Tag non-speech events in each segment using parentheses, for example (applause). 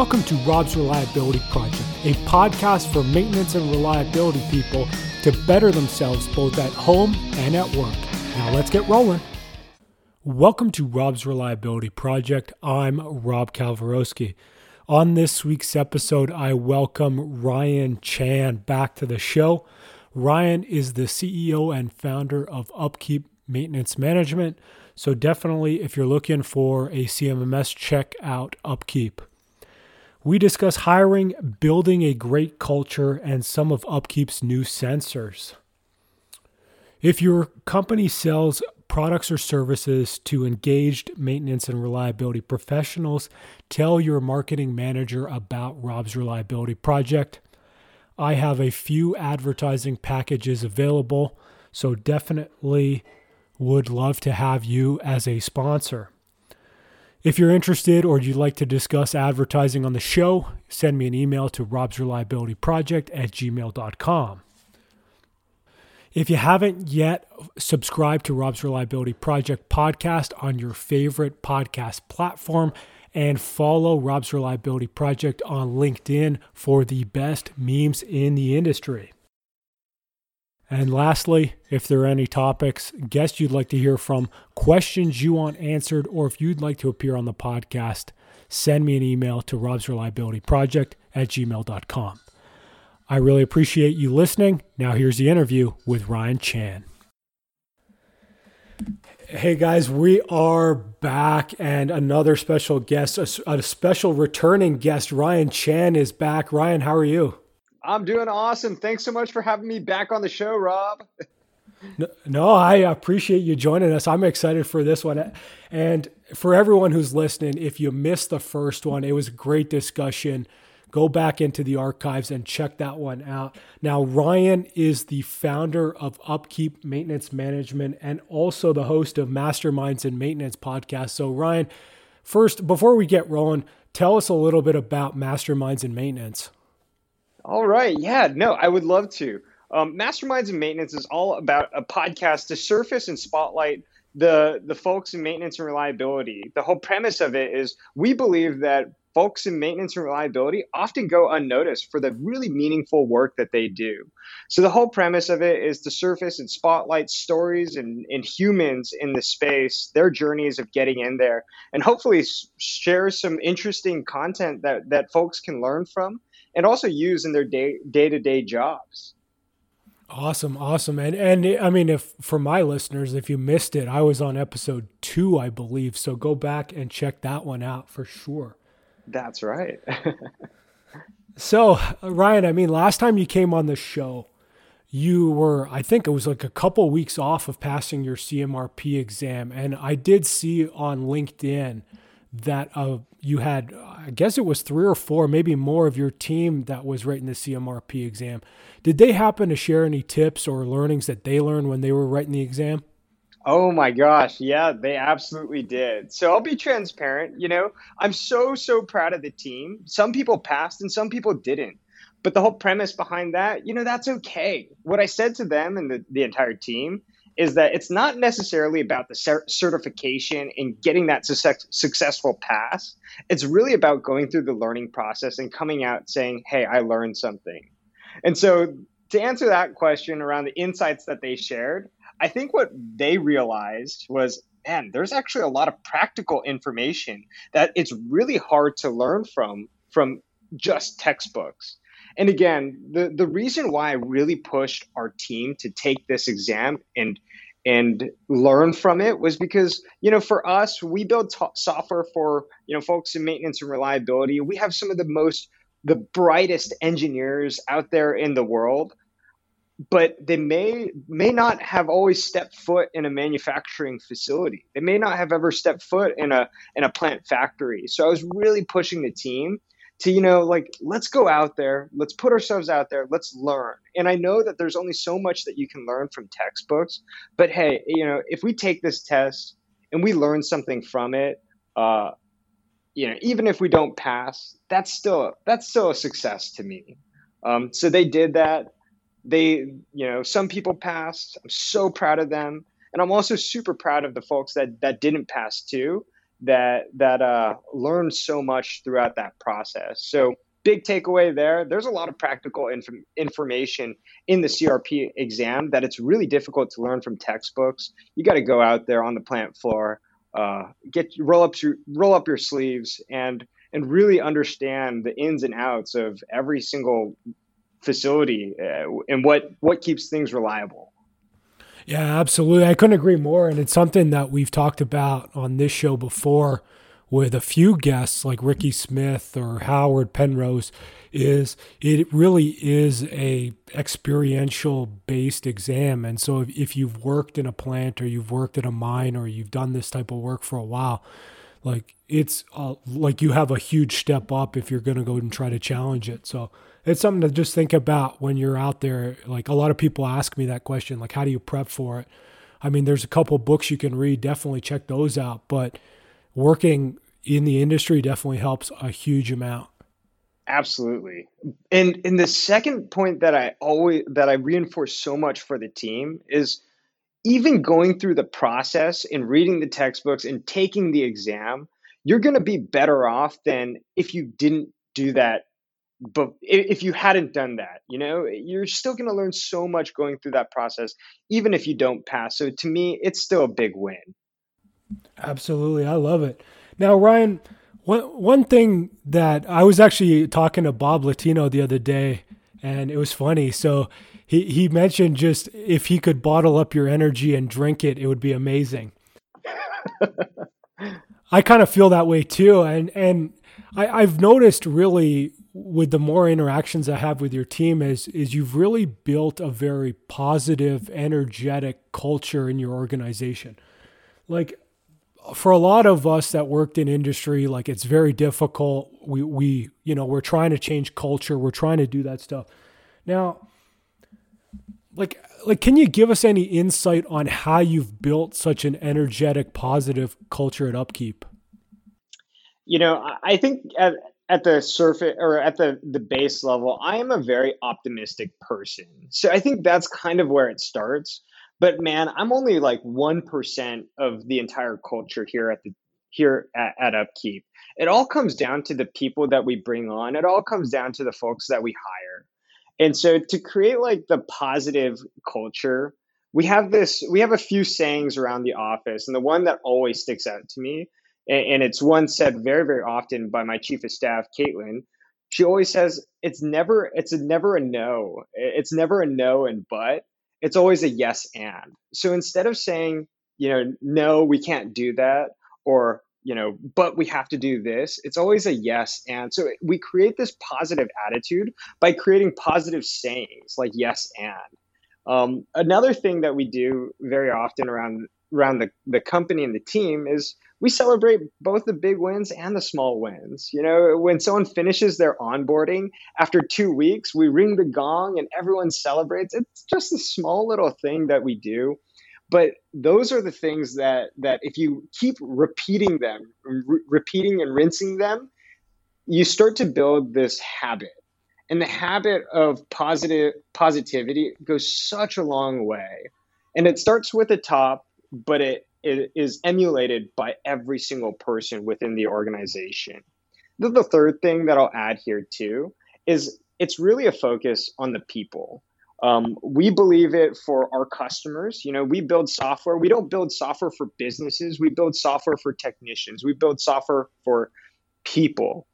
Welcome to Rob's Reliability Project, a podcast for maintenance and reliability people to better themselves both at home and at work. Now let's get rolling. Welcome to Rob's Reliability Project. I'm Rob Kalwarowskyj. On this week's episode, I welcome Ryan Chan back to the show. Ryan is the CEO and founder of Upkeep Maintenance Management. So, definitely, if you're looking for a CMMS, check out Upkeep. We discuss hiring, building a great culture, and some of Upkeep's new sensors. If your company sells products or services to engaged maintenance and reliability professionals, tell your marketing manager about Rob's Reliability Project. I have a few advertising packages available, so definitely would love to have you as a sponsor. If you're interested or you'd like to discuss advertising on the show, send me an email to robsreliabilityproject at gmail.com. If you haven't yet subscribed to Rob's Reliability Project podcast on your favorite podcast platform, and follow Rob's Reliability Project on LinkedIn for the best memes in the industry. And lastly, if there are any topics, guests you'd like to hear from, questions you want answered, or if you'd like to appear on the podcast, send me an email to robsreliabilityproject at gmail.com. I really appreciate you listening. Now here's the interview with Ryan Chan. Hey guys, we are back and another special guest, a, a special returning guest, Ryan Chan is back. Ryan, how are you? I'm doing awesome. Thanks so much for having me back on the show, Rob. No, I appreciate you joining us. I'm excited for this one. And for everyone who's listening, if you missed the first one, it was a great discussion. Go back into the archives and check that one out. Now, Ryan is the founder of Upkeep Maintenance Management and also the host of Masterminds in Maintenance podcast. So, Ryan, first, before we get rolling, tell us a little bit about Masterminds in Maintenance. All right. Yeah, no, I would love to. Um, Masterminds in Maintenance is all about a podcast to surface and spotlight the the folks in maintenance and reliability. The whole premise of it is we believe that folks in maintenance and reliability often go unnoticed for the really meaningful work that they do. So the whole premise of it is to surface and spotlight stories and, and humans in the space, their journeys of getting in there, and hopefully share some interesting content that, that folks can learn from and also use in their day day to day jobs. Awesome, awesome, and and I mean, if for my listeners, if you missed it, I was on episode two, I believe. So go back and check that one out for sure. That's right. (laughs) so Ryan, I mean, last time you came on the show, you were, I think it was like a couple weeks off of passing your CMRP exam, and I did see on LinkedIn that uh, you had, I guess it was three or four, maybe more of your team that was writing the CMRP exam. Did they happen to share any tips or learnings that they learned when they were writing the exam? Oh my gosh, yeah, they absolutely did. So I'll be transparent, you know, I'm so, so proud of the team. Some people passed and some people didn't. But the whole premise behind that, you know, that's okay. What I said to them and the, the entire team is that it's not necessarily about the certification and getting that success- successful pass. It's really about going through the learning process and coming out saying, hey, I learned something. And so, to answer that question around the insights that they shared, I think what they realized was man, there's actually a lot of practical information that it's really hard to learn from from just textbooks. And again, the, the reason why I really pushed our team to take this exam and and learn from it was because you know for us we build t- software for you know folks in maintenance and reliability. We have some of the most the brightest engineers out there in the world but they may may not have always stepped foot in a manufacturing facility. They may not have ever stepped foot in a in a plant factory. So i was really pushing the team to you know like let's go out there let's put ourselves out there let's learn. And i know that there's only so much that you can learn from textbooks but hey you know if we take this test and we learn something from it uh you know even if we don't pass that's still that's still a success to me. Um so they did that. They you know some people passed. I'm so proud of them. And i'm also super proud of the folks that that didn't pass too that that uh, so much throughout that process. So big takeaway there. There's a lot of practical inf- information in the CRP exam that it's really difficult to learn from textbooks. You got to go out there on the plant floor, uh, get roll up your roll up your sleeves, and and really understand the ins and outs of every single facility uh, and what what keeps things reliable. Yeah, absolutely. I couldn't agree more. And it's something that we've talked about on this show before with a few guests like Ricky Smith or Howard Penrose is it really is a experiential based exam and so if, if you've worked in a plant or you've worked at a mine or you've done this type of work for a while like it's like you have a huge step up if you're going to go and try to challenge it so it's something to just think about when you're out there like a lot of people ask me that question like how do you prep for it i mean there's a couple books you can read definitely check those out but working in the industry definitely helps a huge amount. Absolutely. And and the second point that I always that I reinforce so much for the team is even going through the process and reading the textbooks and taking the exam, you're going to be better off than if you didn't do that but if you hadn't done that, you know, you're still going to learn so much going through that process even if you don't pass. So to me, it's still a big win. Absolutely. I love it. Now, Ryan, one one thing that I was actually talking to Bob Latino the other day, and it was funny. So he he mentioned just if he could bottle up your energy and drink it, it would be amazing. (laughs) I kind of feel that way too, and and I, I've noticed really with the more interactions I have with your team is is you've really built a very positive, energetic culture in your organization. Like for a lot of us that worked in industry, like it's very difficult. We we you know we're trying to change culture. We're trying to do that stuff. Now, like like can you give us any insight on how you've built such an energetic, positive culture at Upkeep? You know, I think uh, at, the surface or at the the base level, I am a very optimistic person. So I think that's kind of where it starts. But man, I'm only like 1% of the entire culture here at the here at, at Upkeep. It all comes down to the people that we bring on. It all comes down to the folks that we hire. And so to create like the positive culture, we have this we have a few sayings around the office and the one that always sticks out to me and, it's one said very very often by my chief of staff caitlin she always says it's never it's a never a no it's never a no and but it's always a yes and. So instead of saying, you know, no, we can't do that, or, you know, but we have to do this, it's always a yes and. So we create this positive attitude by creating positive sayings like yes and. Um, another thing that we do very often around around the, the company and the team is we celebrate both the big wins and the small wins. You know, when someone finishes their onboarding after two weeks, we ring the gong and everyone celebrates. It's just a small little thing that we do. But those are the things that that if you keep repeating them, re- repeating and rinsing them, you start to build this habit. And the habit of positive positivity goes such a long way. And it starts with the top, but it it is emulated by every single person within the organization. The, the third thing that I'll add here too is it's really a focus on the people. Um, we believe it for our customers. You know, we build software. We don't build software for businesses. We build software for technicians. We build software for people.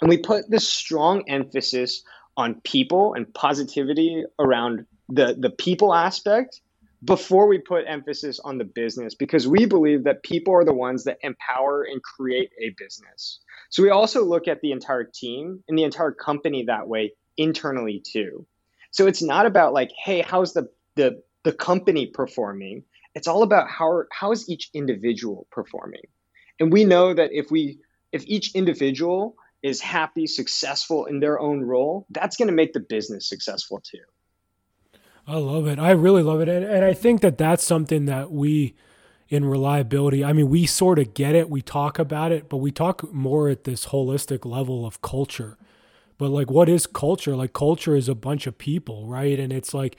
And we put this strong emphasis on people and positivity around the, the people aspect before we put emphasis on the business because we believe that people are the ones that empower and create a business. So we also look at the entire team and the entire company that way internally too. So it's not about like, hey, how's the the the company performing? It's all about how how is each individual performing? And we know that if we if each individual is happy, successful in their own role, that's going to make the business successful too. I love it. I really love it. And, and I think that that's something that we in reliability, I mean, we sort of get it, we talk about it, but we talk more at this holistic level of culture. But like, what is culture? Like, culture is a bunch of people, right? And it's like,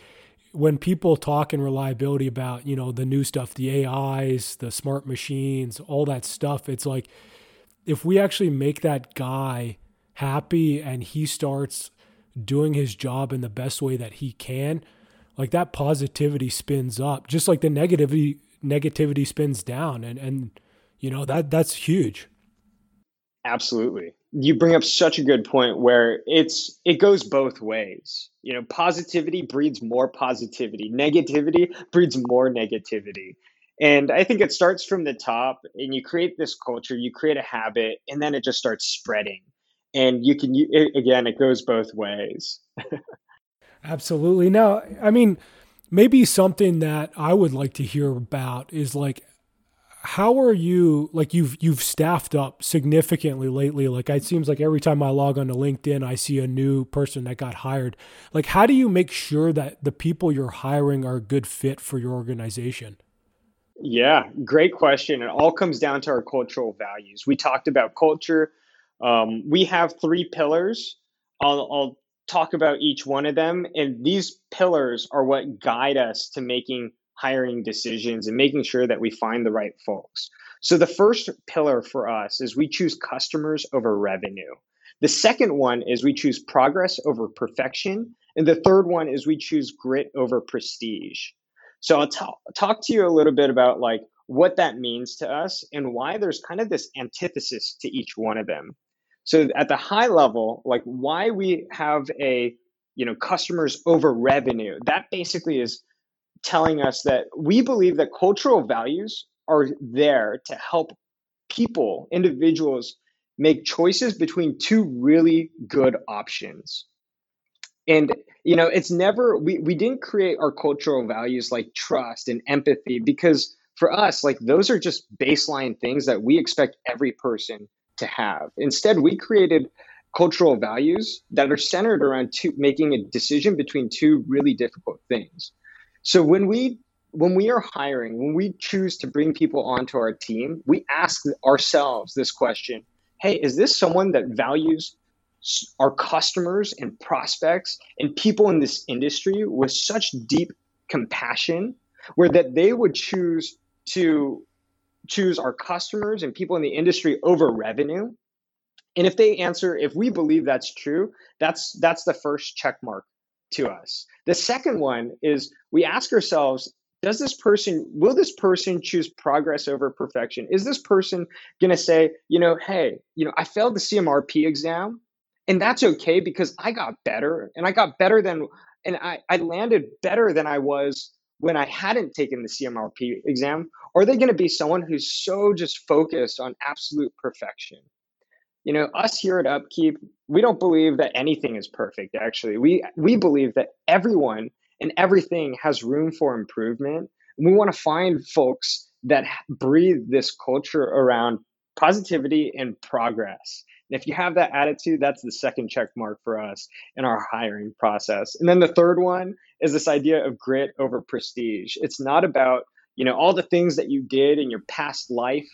when people talk in reliability about, you know, the new stuff, the AIs, the smart machines, all that stuff, it's like if we actually make that guy happy and he starts doing his job in the best way that he can, like that positivity spins up, just like the negativity negativity spins down and and you know that that's huge. Absolutely. You bring up such a good point where it's it goes both ways. You know, positivity breeds more positivity. Negativity breeds more negativity. And I think it starts from the top and you create this culture, you create a habit and then it just starts spreading. And you can it, again it goes both ways. (laughs) Absolutely. Now, I mean, maybe something that I would like to hear about is like how are you like you've you've staffed up significantly lately? Like it seems like every time i log on to linkedin i see a new person that got hired. Like how do you make sure that the people you're hiring are a good fit for your organization? Yeah great question. It all comes down to our cultural values. We talked about culture. Um, we have three pillars. I'll, I'll talk about each one of them and these pillars are what guide us to making hiring decisions and making sure that we find the right folks. So the first pillar for us is we choose customers over revenue. The second one is we choose progress over perfection. And the third one is we choose grit over prestige. So I'll t- talk to you a little bit about like what that means to us and why there's kind of this antithesis to each one of them. So at the high level, like why we have a you know customers over revenue, that basically is telling us that we believe that cultural values are there to help people, individuals, make choices between two really good options. And you know, it's never we we didn't create our cultural values like trust and empathy because for us, like those are just baseline things that we expect every person to have. Instead, we created cultural values that are centered around two, making a decision between two really difficult things. So when we when we are hiring, when we choose to bring people onto our team, we ask ourselves this question: Hey, is this someone that values our customers and prospects and people in this industry with such deep compassion, where that they would choose to choose our customers and people in the industry over revenue? And if they answer, if we believe that's true, that's that's the first check mark to us. The second one is we ask ourselves, does this person, will this person choose progress over perfection? Is this person going to say, you know, hey, you know, I failed the CMRP exam and that's okay because I got better and I got better than, and I, I landed better than I was when I hadn't taken the CMRP exam? Are they going to be someone who's so just focused on absolute perfection? you know us here at upkeep we don't believe that anything is perfect actually we we believe that everyone and everything has room for improvement we want to find folks that breathe this culture around positivity and progress and if you have that attitude that's the second check mark for us in our hiring process and then the third one is this idea of grit over prestige it's not about you know all the things that you did in your past life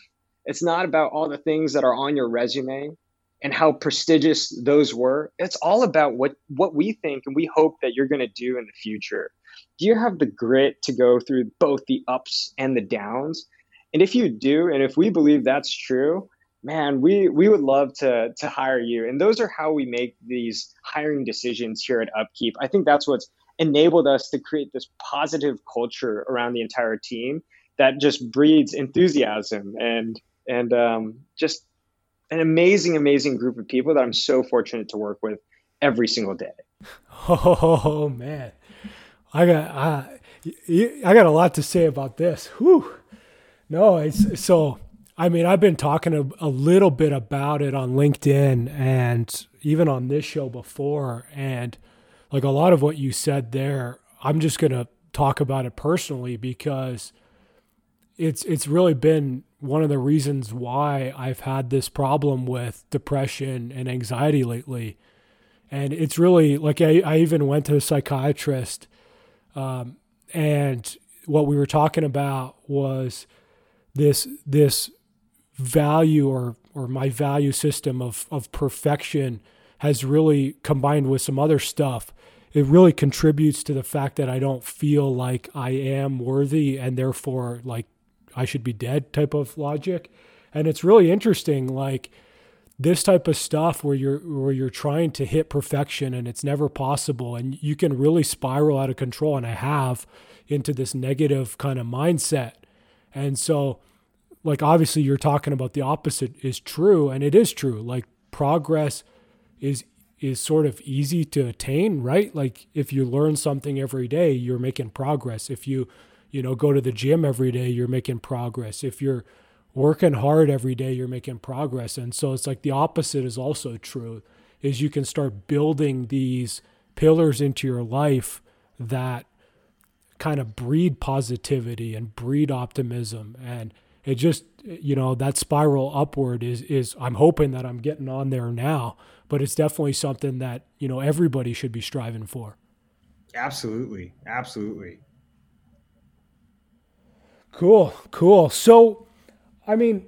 it's not about all the things that are on your resume and how prestigious those were. It's all about what what we think and we hope that you're going to do in the future. Do you have the grit to go through both the ups and the downs? And if you do, and if we believe that's true, man, we we would love to to hire you. And those are how we make these hiring decisions here at Upkeep. I think that's what's enabled us to create this positive culture around the entire team that just breeds enthusiasm and and um, just an amazing, amazing group of people that I'm so fortunate to work with every single day. Oh man, I got I, I got a lot to say about this. Whew. No, it's so. I mean, I've been talking a, a little bit about it on LinkedIn and even on this show before, and like a lot of what you said there, I'm just gonna talk about it personally because it's it's really been one of the reasons why I've had this problem with depression and anxiety lately. And it's really like I, I even went to a psychiatrist, um, and what we were talking about was this this value or or my value system of of perfection has really combined with some other stuff it really contributes to the fact that I don't feel like I am worthy and therefore like I should be dead type of logic. And it's really interesting, like this type of stuff where you're where you're trying to hit perfection and it's never possible and you can really spiral out of control and I have into this negative kind of mindset. And so like obviously you're talking about the opposite is true and it is true. Like progress is is sort of easy to attain, right? Like if you learn something every day, you're making progress. If you, you know, go to the gym every day, you're making progress. If you're working hard every day, you're making progress. And so it's like the opposite is also true is you can start building these pillars into your life that kind of breed positivity and breed optimism and it just you know that spiral upward is is I'm hoping that I'm getting on there now but it's definitely something that you know everybody should be striving for. Absolutely. Absolutely. Cool. Cool. So i mean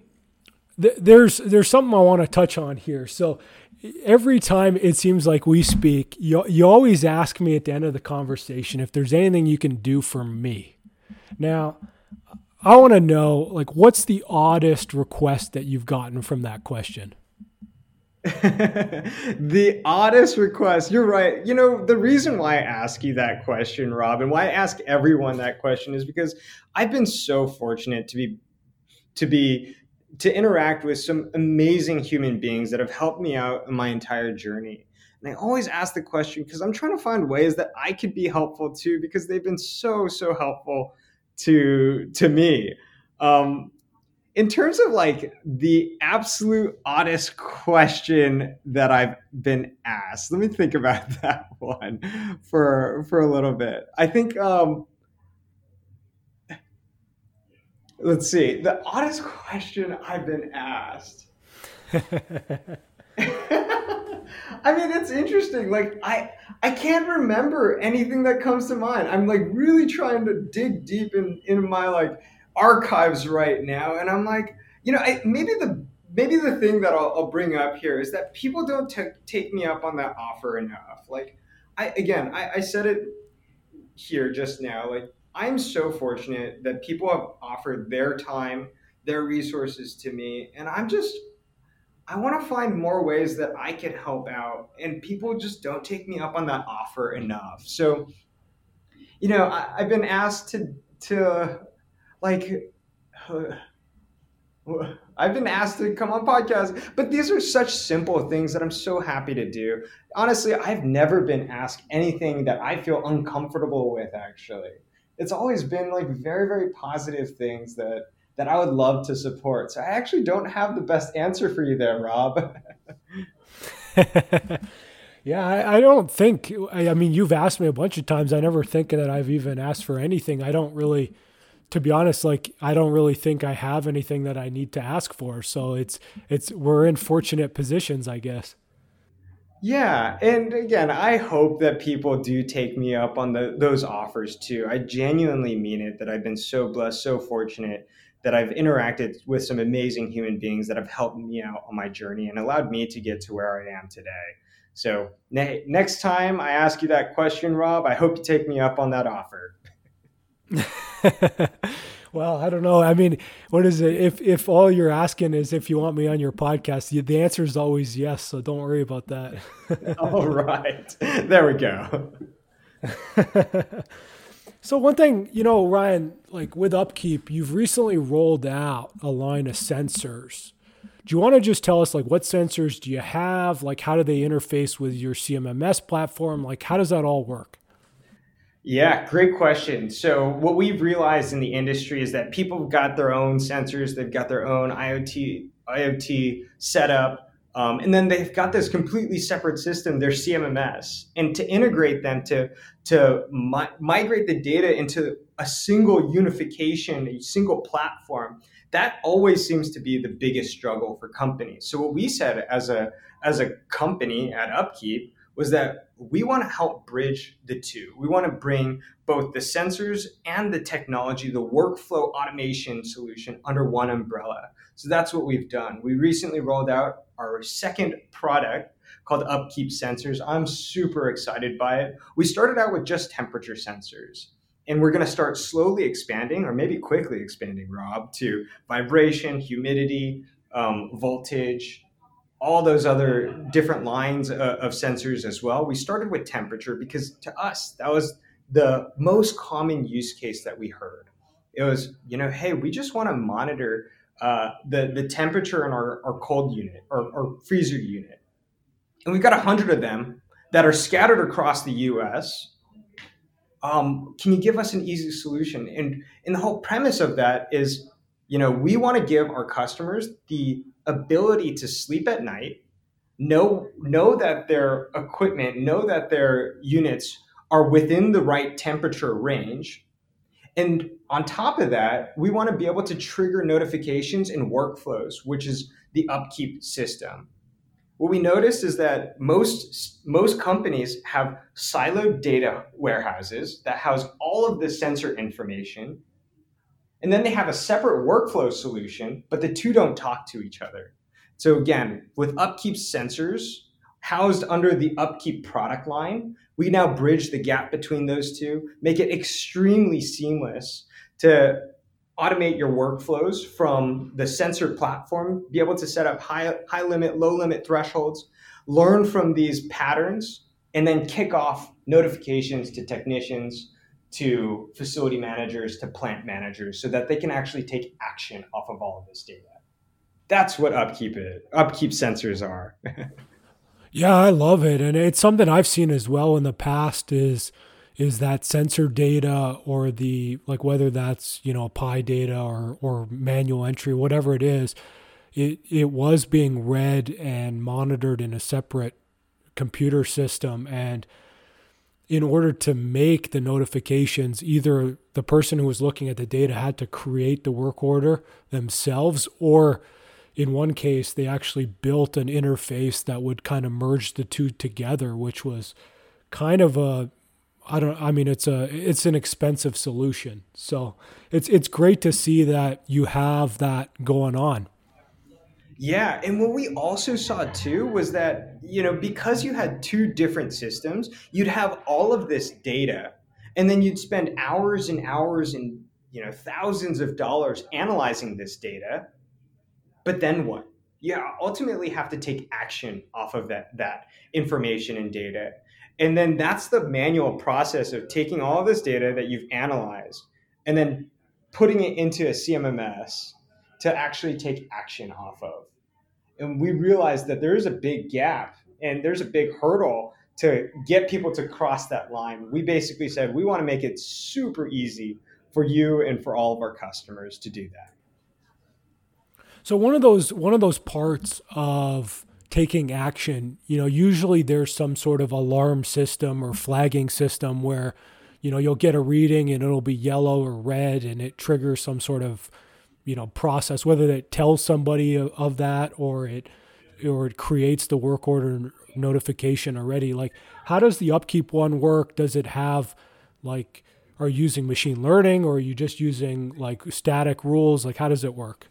th- there's there's something i want to touch on here. So every time it seems like we speak you, you always ask me at the end of the conversation if there's anything you can do for me. Now i want to know like what's the oddest request that you've gotten from that question (laughs) the oddest request. You're right. You know, the reason why I ask you that question, Rob, and why I ask everyone that question is because I've been so fortunate to be to be to interact with some amazing human beings that have helped me out in my entire journey. And I always ask the question because I'm trying to find ways that I could be helpful too, because they've been so, so helpful to to me. Um, in terms of like the absolute oddest question that I've been asked, let me think about (laughs) that one for for a little bit. I think um let's see, the oddest question I've been asked. (laughs) I mean, it's interesting. Like I I can't remember anything that comes to mind. I'm like really trying to dig deep in in my like archives right now, and I'm like, you know, I, maybe the maybe the thing that I'll, I'll bring up here is that people don't t- take me up on that offer enough. Like, I again, I, I said it here just now. Like, I'm so fortunate that people have offered their time, their resources to me, and I'm just I want to find more ways that I can help out, and people just don't take me up on that offer enough. So, you know, I, have been asked to to like (sighs) I've been asked to come on podcasts, but these are such simple things that I'm so happy to do. Honestly, I've never been asked anything that I feel uncomfortable with actually. It's always been like very very positive things that that I would love to support. So I actually don't have the best answer for you there, Rob. (laughs) yeah, I, I, don't think I, I mean you've asked me a bunch of times. I never think that I've even asked for anything. I don't really to be honest, like I don't really think I have anything that I need to ask for. So it's it's we're in fortunate positions, I guess. Yeah, and again, I hope that people do take me up on the, those offers too. I genuinely mean it that I've been so blessed, so fortunate that I've interacted with some amazing human beings that have helped me out on my journey and allowed me to get to where I am today. So ne- next time I ask you that question, Rob, I hope you take me up on that offer. (laughs) well, I don't know. I mean, what is it? If if all you're asking is if you want me on your podcast, the answer is always yes. So don't worry about that. (laughs) all right, there we go. (laughs) so one thing, you know, Ryan, like with Upkeep, you've recently rolled out a line of sensors. Do you want to just tell us like what sensors do you have? Like how do they interface with your CMMS platform? Like how does that all work? Yeah, great question. So, what we've realized in the industry is that people have got their own sensors, they've got their own IoT IoT setup, um, and then they've got this completely separate system, their CMMS, and to integrate them to to mi- migrate the data into a single unification, a single platform. That always seems to be the biggest struggle for companies. So, what we said as a as a company at Upkeep was that we want to help bridge the two. We want to bring both the sensors and the technology, the workflow automation solution under one umbrella. So that's what we've done. We recently rolled out our second product called Upkeep Sensors. I'm super excited by it. We started out with just temperature sensors. And we're going to start slowly expanding, or maybe quickly expanding, Rob, to vibration, humidity, um, voltage, all those other different lines uh, of sensors as well. We started with temperature because to us, that was the most common use case that we heard. It was, you know, hey, we just want to monitor uh, the, the temperature in our, our cold unit or, or freezer unit. And we've got a hundred of them that are scattered across the US. Um, can you give us an easy solution? And, and the whole premise of that is, you know, we want to give our customers the ability to sleep at night, know know that their equipment, know that their units are within the right temperature range. And on top of that, we want to be able to trigger notifications and workflows, which is the upkeep system. What we noticed is that most most companies have siloed data warehouses that house all of the sensor information and then they have a separate workflow solution, but the two don't talk to each other. So again, with Upkeep sensors housed under the Upkeep product line, we now bridge the gap between those two, make it extremely seamless to automate your workflows from the sensor platform, be able to set up high, high limit, low limit thresholds, learn from these patterns, and then kick off notifications to technicians, to facility managers to plant managers so that they can actually take action off of all of this data. That's what upkeep is. Upkeep sensors are. (laughs) yeah, I love it, and it's something I've seen as well in the past. Is is that sensor data or the like whether that's you know PI data or or manual entry, whatever it is, it it was being read and monitored in a separate computer system. And in order to make the notifications, either the person who was looking at the data had to create the work order themselves, or in one case, they actually built an interface that would kind of merge the two together, which was kind of a I don't I mean it's a it's an expensive solution. So it's it's great to see that you have that going on. Yeah, and what we also saw too was that, you know, because you had two different systems, you'd have all of this data and then you'd spend hours and hours and, you know, thousands of dollars analyzing this data. But then what? You ultimately have to take action off of that that information and data. And then that's the manual process of taking all of this data that you've analyzed and then putting it into a CMMS to actually take action off of. And we realized that there is a big gap and there's a big hurdle to get people to cross that line. We basically said we want to make it super easy for you and for all of our customers to do that. So one of those one of those parts of taking action, you know, usually there's some sort of alarm system or flagging system where you know you'll get a reading and it'll be yellow or red and it triggers some sort of you know process whether it tells somebody of, that or it or it creates the work order notification already. Like how does the upkeep one work? Does it have like are you using machine learning or are you just using like static rules? Like how does it work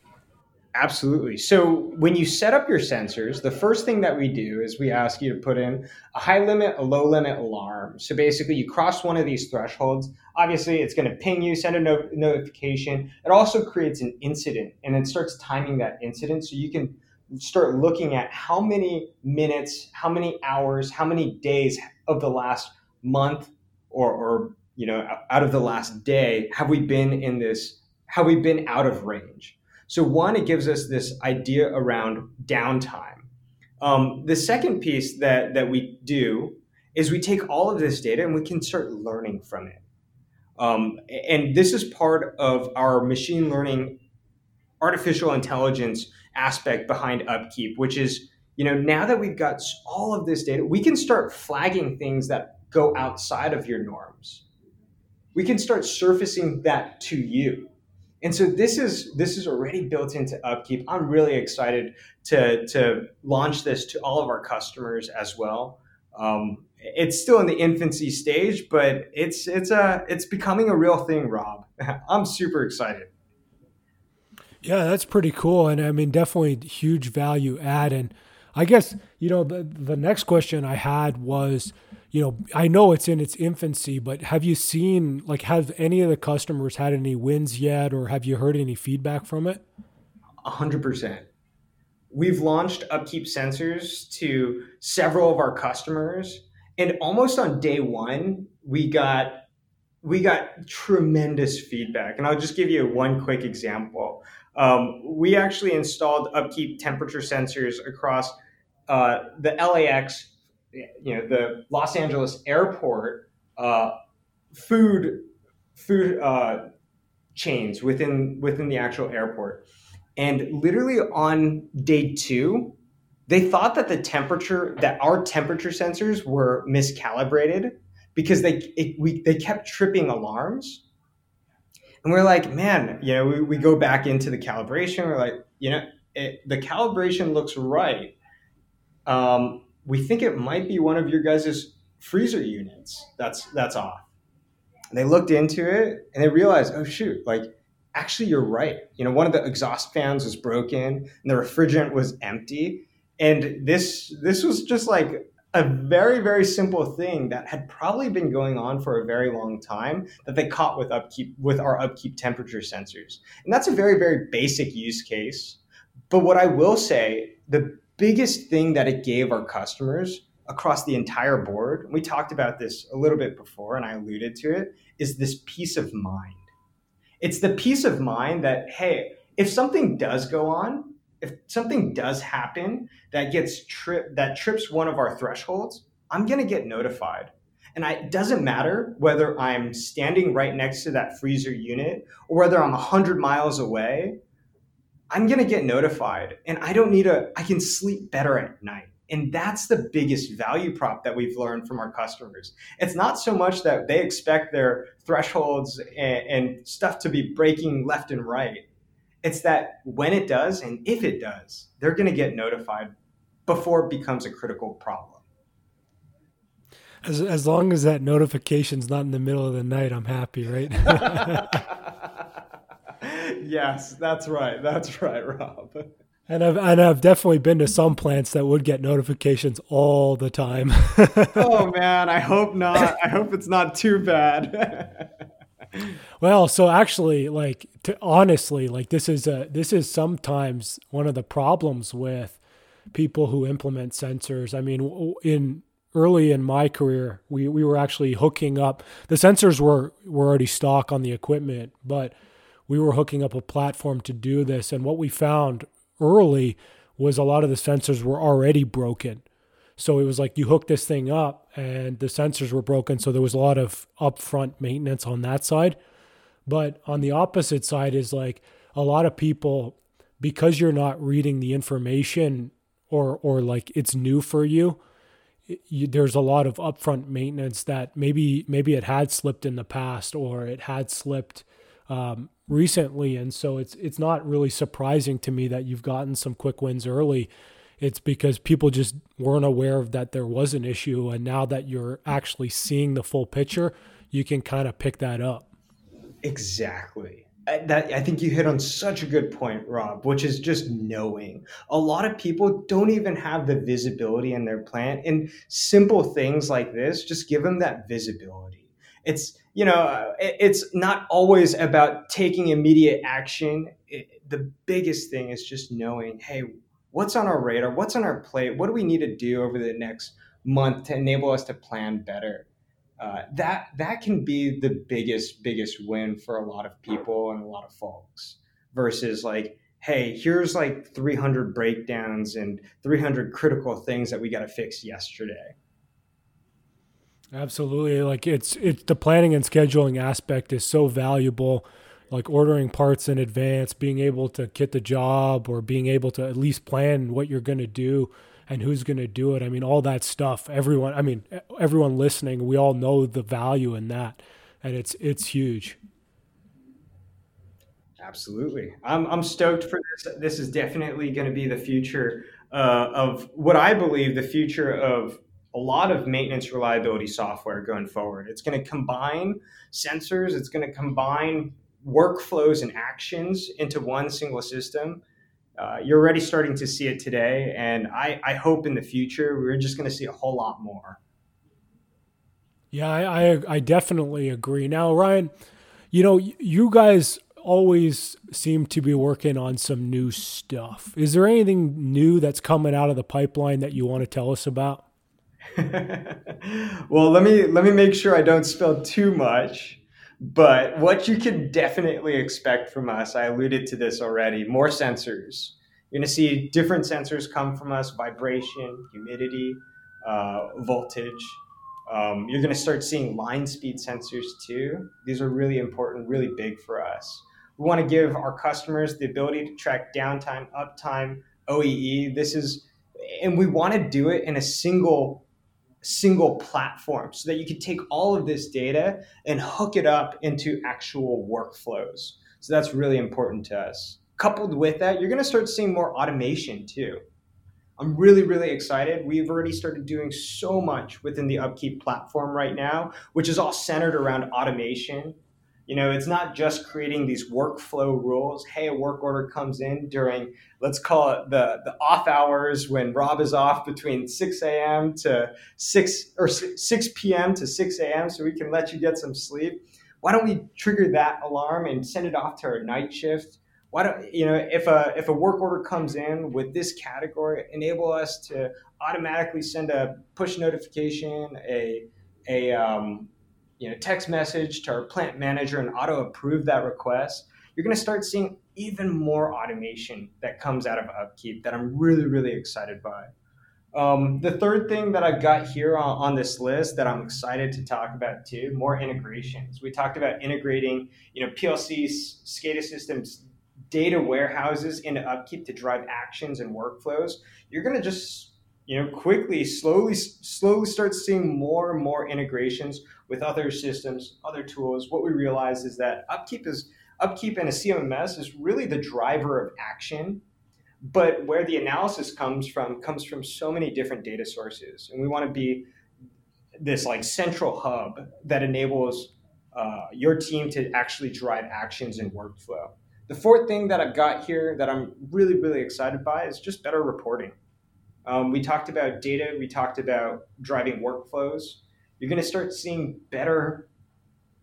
Absolutely. So when you set up your sensors, the first thing that we do is we ask you to put in a high limit, a low limit alarm. So basically, you cross one of these thresholds. Obviously, it's going to ping you, send a no- notification. It also creates an incident and it starts timing that incident so you can start looking at how many minutes, how many hours, how many days of the last month or, or you know, out of the last day have we been in this, have we been out of range? So, one, it gives us this idea around downtime. Um, the second piece that, that we do is we take all of this data and we can start learning from it. Um, and this is part of our machine learning, artificial intelligence aspect behind Upkeep, which is, you know, now that we've got all of this data, we can start flagging things that go outside of your norms. We can start surfacing that to you and so this is this is already built into upkeep. I'm really excited to to launch this to all of our customers as well. Um, it's still in the infancy stage but it's it's a it's becoming a real thing rob. (laughs) I'm super excited. Yeah that's pretty cool and i mean definitely huge value add and I guess you know the the next question I had was, you know, I know it's in its infancy, but have you seen like have any of the customers had any wins yet, or have you heard any feedback from it? A hundred percent. We've launched upkeep sensors to several of our customers, and almost on day one, we got we got tremendous feedback. And I'll just give you one quick example. Um, we actually installed upkeep temperature sensors across uh, the LAX, you know, the Los Angeles airport uh, food food uh, chains within within the actual airport. And literally on day two, they thought that the temperature that our temperature sensors were miscalibrated because they it, we they kept tripping alarms. And we're like man you know we, we go back into the calibration. We're like you know it, the calibration looks right. Um, we think it might be one of your guys' freezer units that's that's off. And they looked into it and they realized oh shoot like actually you're right. You know one of the exhaust fans was broken and the refrigerant was empty. And this this was just like a very very simple thing that had probably been going on for a very long time that they caught with upkeep with our upkeep temperature sensors. And that's a very very basic use case. But what i will say the biggest thing that it gave our customers across the entire board we talked about this a little bit before and i alluded to it is this peace of mind it's the peace of mind that hey if something does go on if something does happen that gets trip that trips one of our thresholds, I'm going to get notified. And I, it doesn't matter whether I'm standing right next to that freezer unit or whether I'm 100 miles away, I'm going to get notified. And I don't need a, I can sleep better at night. And that's the biggest value prop that we've learned from our customers. It's not so much that they expect their thresholds and, and stuff to be breaking left and right it's that when it does and if it does, they're going to get notified before it becomes a critical problem. As, as long as that notification's not in the middle of the night, I'm happy, right? (laughs) (laughs) yes, that's right. That's right, Rob. And I've and I've definitely been to some plants that would get notifications all the time. (laughs) oh man, I hope not. I hope it's not too bad. well, so actually, like to honestly, like this is a this is sometimes one of the problems with people who implement sensors. I mean, in early in my career, we we were actually hooking up the sensors were were already stock on the equipment, but we were hooking up a platform to do this. And what we found early was a lot of the sensors were already broken. So it was like you hook this thing up and the sensors were broken. So there was a lot of upfront maintenance on that side. But on the opposite side is like a lot of people, because you're not reading the information or, or like it's new for you, you, there's a lot of upfront maintenance that maybe maybe it had slipped in the past or it had slipped um, recently, and so it's it's not really surprising to me that you've gotten some quick wins early it's because people just weren't aware of that there was an issue and now that you're actually seeing the full picture you can kind of pick that up exactly that I think you hit on such a good point, Rob, which is just knowing. A lot of people don't even have the visibility in their plant, and simple things like this just give them that visibility. It's you know, it's not always about taking immediate action. It, the biggest thing is just knowing, hey, what's on our radar, what's on our plate, what do we need to do over the next month to enable us to plan better. Uh, that that can be the biggest biggest win for a lot of people and a lot of folks versus like hey here's like 300 breakdowns and 300 critical things that we got to fix yesterday absolutely like it's it's the planning and scheduling aspect is so valuable like ordering parts in advance, being able to get the job or being able to at least plan what you're going to do and who's going to do it. I mean, all that stuff, everyone, I mean, everyone listening, we all know the value in that and it's it's huge. Absolutely. I'm I'm stoked for this. This is definitely going to be the future uh, of what I believe the future of a lot of maintenance reliability software going forward. It's going to combine sensors, it's going to combine workflows and actions into one single system. Uh, you're already starting to see it today, and I, I hope in the future we're just going to see a whole lot more. Yeah, I, I, I definitely agree. Now, Ryan, you know you guys always seem to be working on some new stuff. Is there anything new that's coming out of the pipeline that you want to tell us about? (laughs) well, let me let me make sure I don't spill too much. But what you can definitely expect from us, I alluded to this already, more sensors. You're going to see different sensors come from us: vibration, humidity, uh, voltage. Um, you're going to start seeing line speed sensors too. These are really important, really big for us. We want to give our customers the ability to track downtime, uptime, OEE. This is, and we want to do it in a single single platform so that you can take all of this data and hook it up into actual workflows. So that's really important to us. Coupled with that, you're going to start seeing more automation too. I'm really, really excited. We've already started doing so much within the Upkeep platform right now, which is all centered around automation you know, it's not just creating these workflow rules. Hey, a work order comes in during, let's call it the, the off hours when Rob is off between 6 a.m. to 6 or 6 p.m. to 6 a.m. so we can let you get some sleep. Why don't we trigger that alarm and send it off to our night shift? Why don't you know if a if a work order comes in with this category, enable us to automatically send a push notification, a a um, you know, text message to our plant manager and auto approve that request, you're going to start seeing even more automation that comes out of Upkeep that I'm really, really excited by. Um, the third thing that I've got here on, on, this list that I'm excited to talk about too, more integrations. We talked about integrating, you know, PLCs, SCADA systems, data warehouses into Upkeep to drive actions and workflows. You're going to just you know quickly slowly slowly start seeing more and more integrations with other systems other tools. What we realize is that upkeep is upkeep in a cmms is really the driver of action but where the analysis comes from comes from so many different data sources. And we want to be this like central hub that enables uh, your team to actually drive actions and workflow. The fourth thing that i've got here that i'm really really excited by is just better reporting um, we talked about data, we talked about driving workflows. You're going to start seeing better,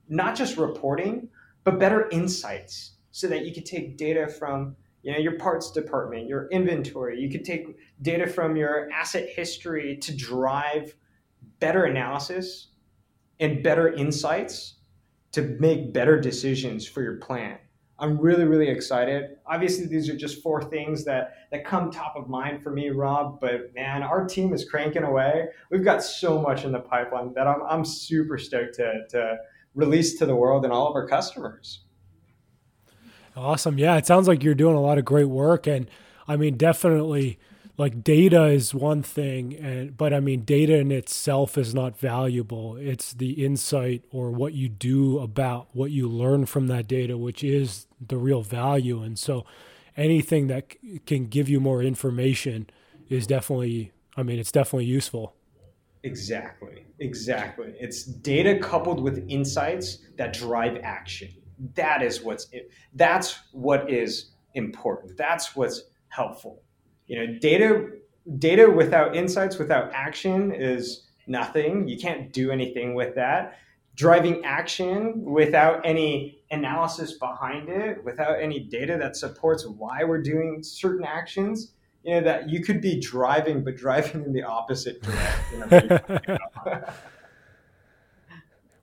not just reporting, but better insights so that you can take data from you know your parts department your inventory you could take data from your asset history to drive better analysis and better insights to make better decisions for your plant I'm really, really excited. Obviously, these are just four things that that come top of mind for me, Rob. But man, our team is cranking away. We've got so much in the pipeline that I'm I'm super stoked to to release to the world and all of our customers. Awesome. Yeah, it sounds like you're doing a lot of great work, and I mean, definitely like data is one thing and but i mean data in itself is not valuable it's the insight or what you do about what you learn from that data which is the real value. And so anything that c- can give you more information is definitely i mean it's definitely useful. Exactly. Exactly. It's data coupled with insights that drive action. That is what's that's what is important. That's what's helpful. You know data data without insights without action is nothing. You can't do anything with that driving action without any analysis behind it without any data that supports why we're doing certain actions you know that you could be driving but driving in the opposite direction (laughs)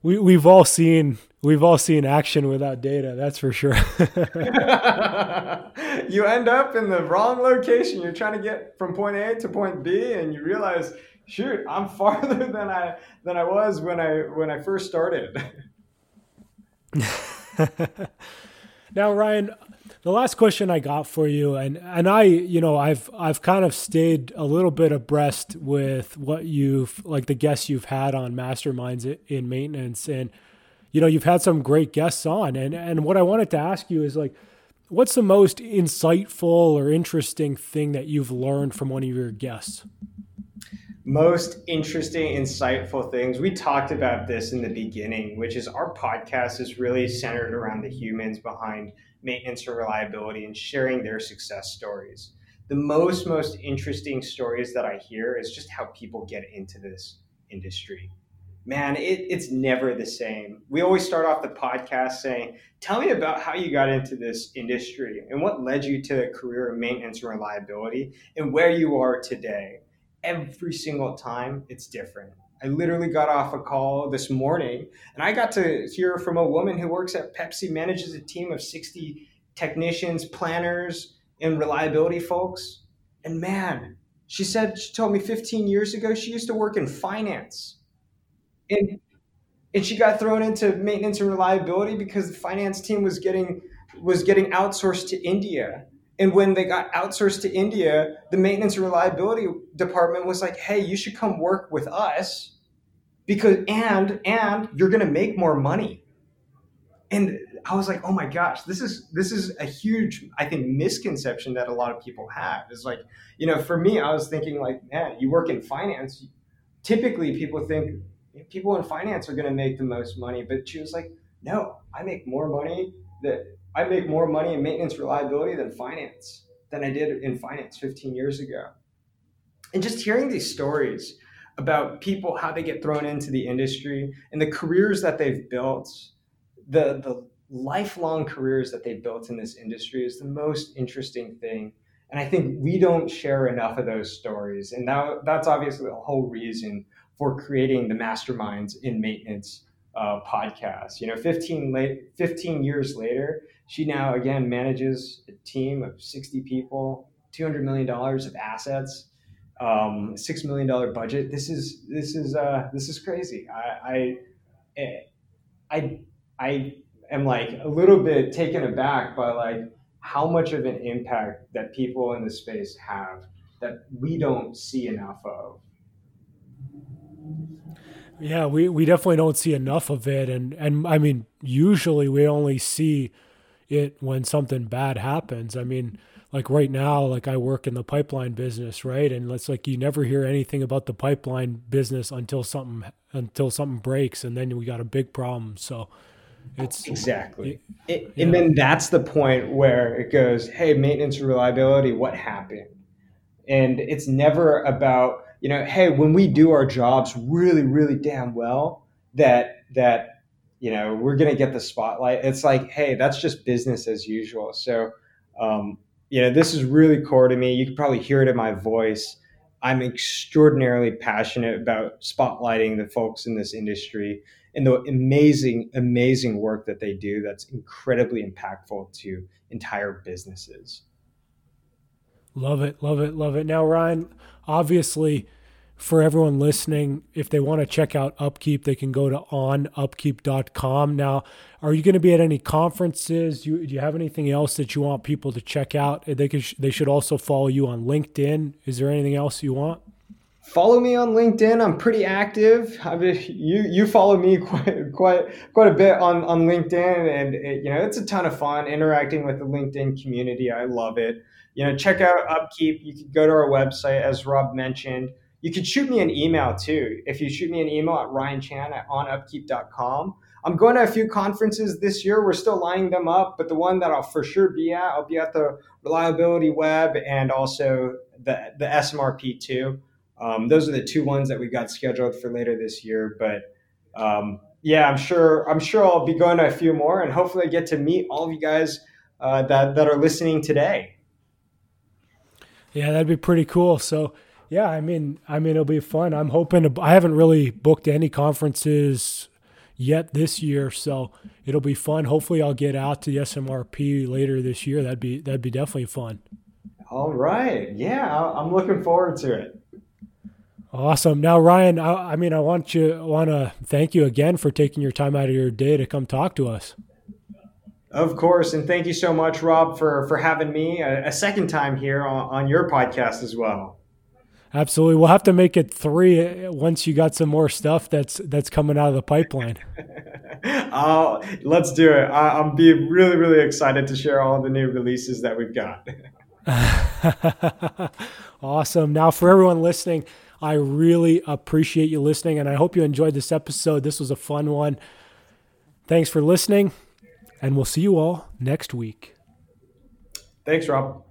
we, we've all seen we've all seen action without data that's for sure. (laughs) You end up in the wrong location. You're trying to get from point a to point b and you realize shoot i'm farther (laughs) than i than i was when i when i first started (laughs) now ryan the last question I got for you, and and I, you know, I've I've kind of stayed a little bit abreast with what you've like the guests you've had on masterminds in maintenance, and you know, you've had some great guests on, and and what I wanted to ask you is like, what's the most insightful or interesting thing that you've learned from one of your guests? Most interesting, insightful things. We talked about this in the beginning, which is our podcast is really centered around the humans behind maintenance and reliability and sharing their success stories. The most, most interesting stories that I hear is just how people get into this industry. Man, it, it's never the same. We always start off the podcast saying, Tell me about how you got into this industry and what led you to a career in maintenance and reliability and where you are today every single time it's different. I literally got off a call this morning and I got to hear from a woman who works at Pepsi, manages a team of 60 technicians, planners, and reliability folks. And man, she said, she told me 15 years ago, she used to work in finance. And, and she got thrown into maintenance and reliability because the finance team was getting was getting outsourced to India and when they got outsourced to India, the maintenance and reliability department was like, "Hey, you should come work with us because and and you're going to make more money." And I was like, "Oh my gosh, this is this is a huge I think misconception that a lot of people have." Is like, you know, for me, I was thinking like, "Man, you work in finance, typically people think people in finance are going to make the most money." But she was like, "No, I make more money that I make more money in maintenance reliability than finance than I did in finance 15 years ago. And just hearing these stories about people, how they get thrown into the industry and the careers that they've built, the, the lifelong careers that they've built in this industry is the most interesting thing. And I think we don't share enough of those stories. And that, that's obviously the whole reason for creating the masterminds in maintenance uh, podcast. You know, 15, late, 15 years later, she now again manages a team of 60 people, 200 million dollars of assets, um, six million dollar budget. This is this is uh, this is crazy. I, I I I am like a little bit taken aback by like how much of an impact that people in the space have that we don't see enough of. Yeah, we, we definitely don't see enough of it, and and I mean, usually we only see it when something bad happens. I mean, like right now, like I work in the pipeline business, right? And it's like you never hear anything about the pipeline business until something until something breaks, and then we got a big problem. So it's exactly, it, it, and then that's the point where it goes, hey, maintenance reliability, what happened? And it's never about you know, hey, when we do our jobs really, really damn well, that that you know we're going to get the spotlight. It's like hey that's just business as usual. So um, you know this is really core to me. You can probably hear it in my voice. I'm extraordinarily passionate about spotlighting the folks in this industry and the amazing amazing work that they do that's incredibly impactful to entire businesses. Love it love it love it. Now ryan obviously for everyone listening, if they want to check out Upkeep, they can go to onupkeep.com. Now, are you going to be at any conferences? Do you, do you have anything else that you want people to check out? They could, they should also follow you on LinkedIn. Is there anything else you want? Follow me on LinkedIn. I'm pretty active. I mean, you you follow me (laughs) quite quite quite a bit on on LinkedIn, and it, you know it's a ton of fun interacting with the LinkedIn community. I love it. You know, check out Upkeep. You can go to our website, as Rob mentioned you could shoot me an email too. If you shoot me an email at ryanchan at onupkeep.com. I'm going to a few conferences this year. We're still lining them up, but the one that I'll for sure be at, I'll be at the Reliability Web and also the, the SMRP too. Um, those are the two ones that we got scheduled for later this year. But um, yeah, I'm sure I'm sure I'll be going to a few more, and hopefully I get to meet all of you guys uh, that that are listening today. Yeah, that'd be pretty cool. So yeah, I mean, I mean, it'll be fun. I'm hoping to. I haven't really booked any conferences yet this year, so it'll be fun. Hopefully, I'll get out to the SMRP later this year. That'd be that'd be definitely fun. All right, yeah, I'm looking forward to it. Awesome. Now, Ryan, I, I mean, I want you want to thank you again for taking your time out of your day to come talk to us. Of course, and thank you so much, Rob, for for having me a, a second time here on, on your podcast as well. Absolutely. We'll have to make it three uh, once you got some more stuff that's that's coming out of the pipeline. uh, (laughs) let's do it. I, I'm being really, really excited to share all the new releases that we've got. (laughs) awesome. Now, for everyone listening, I really appreciate you listening, and I hope you enjoyed this episode. This was a fun one. Thanks for listening, and we'll see you all next week. Thanks, Rob.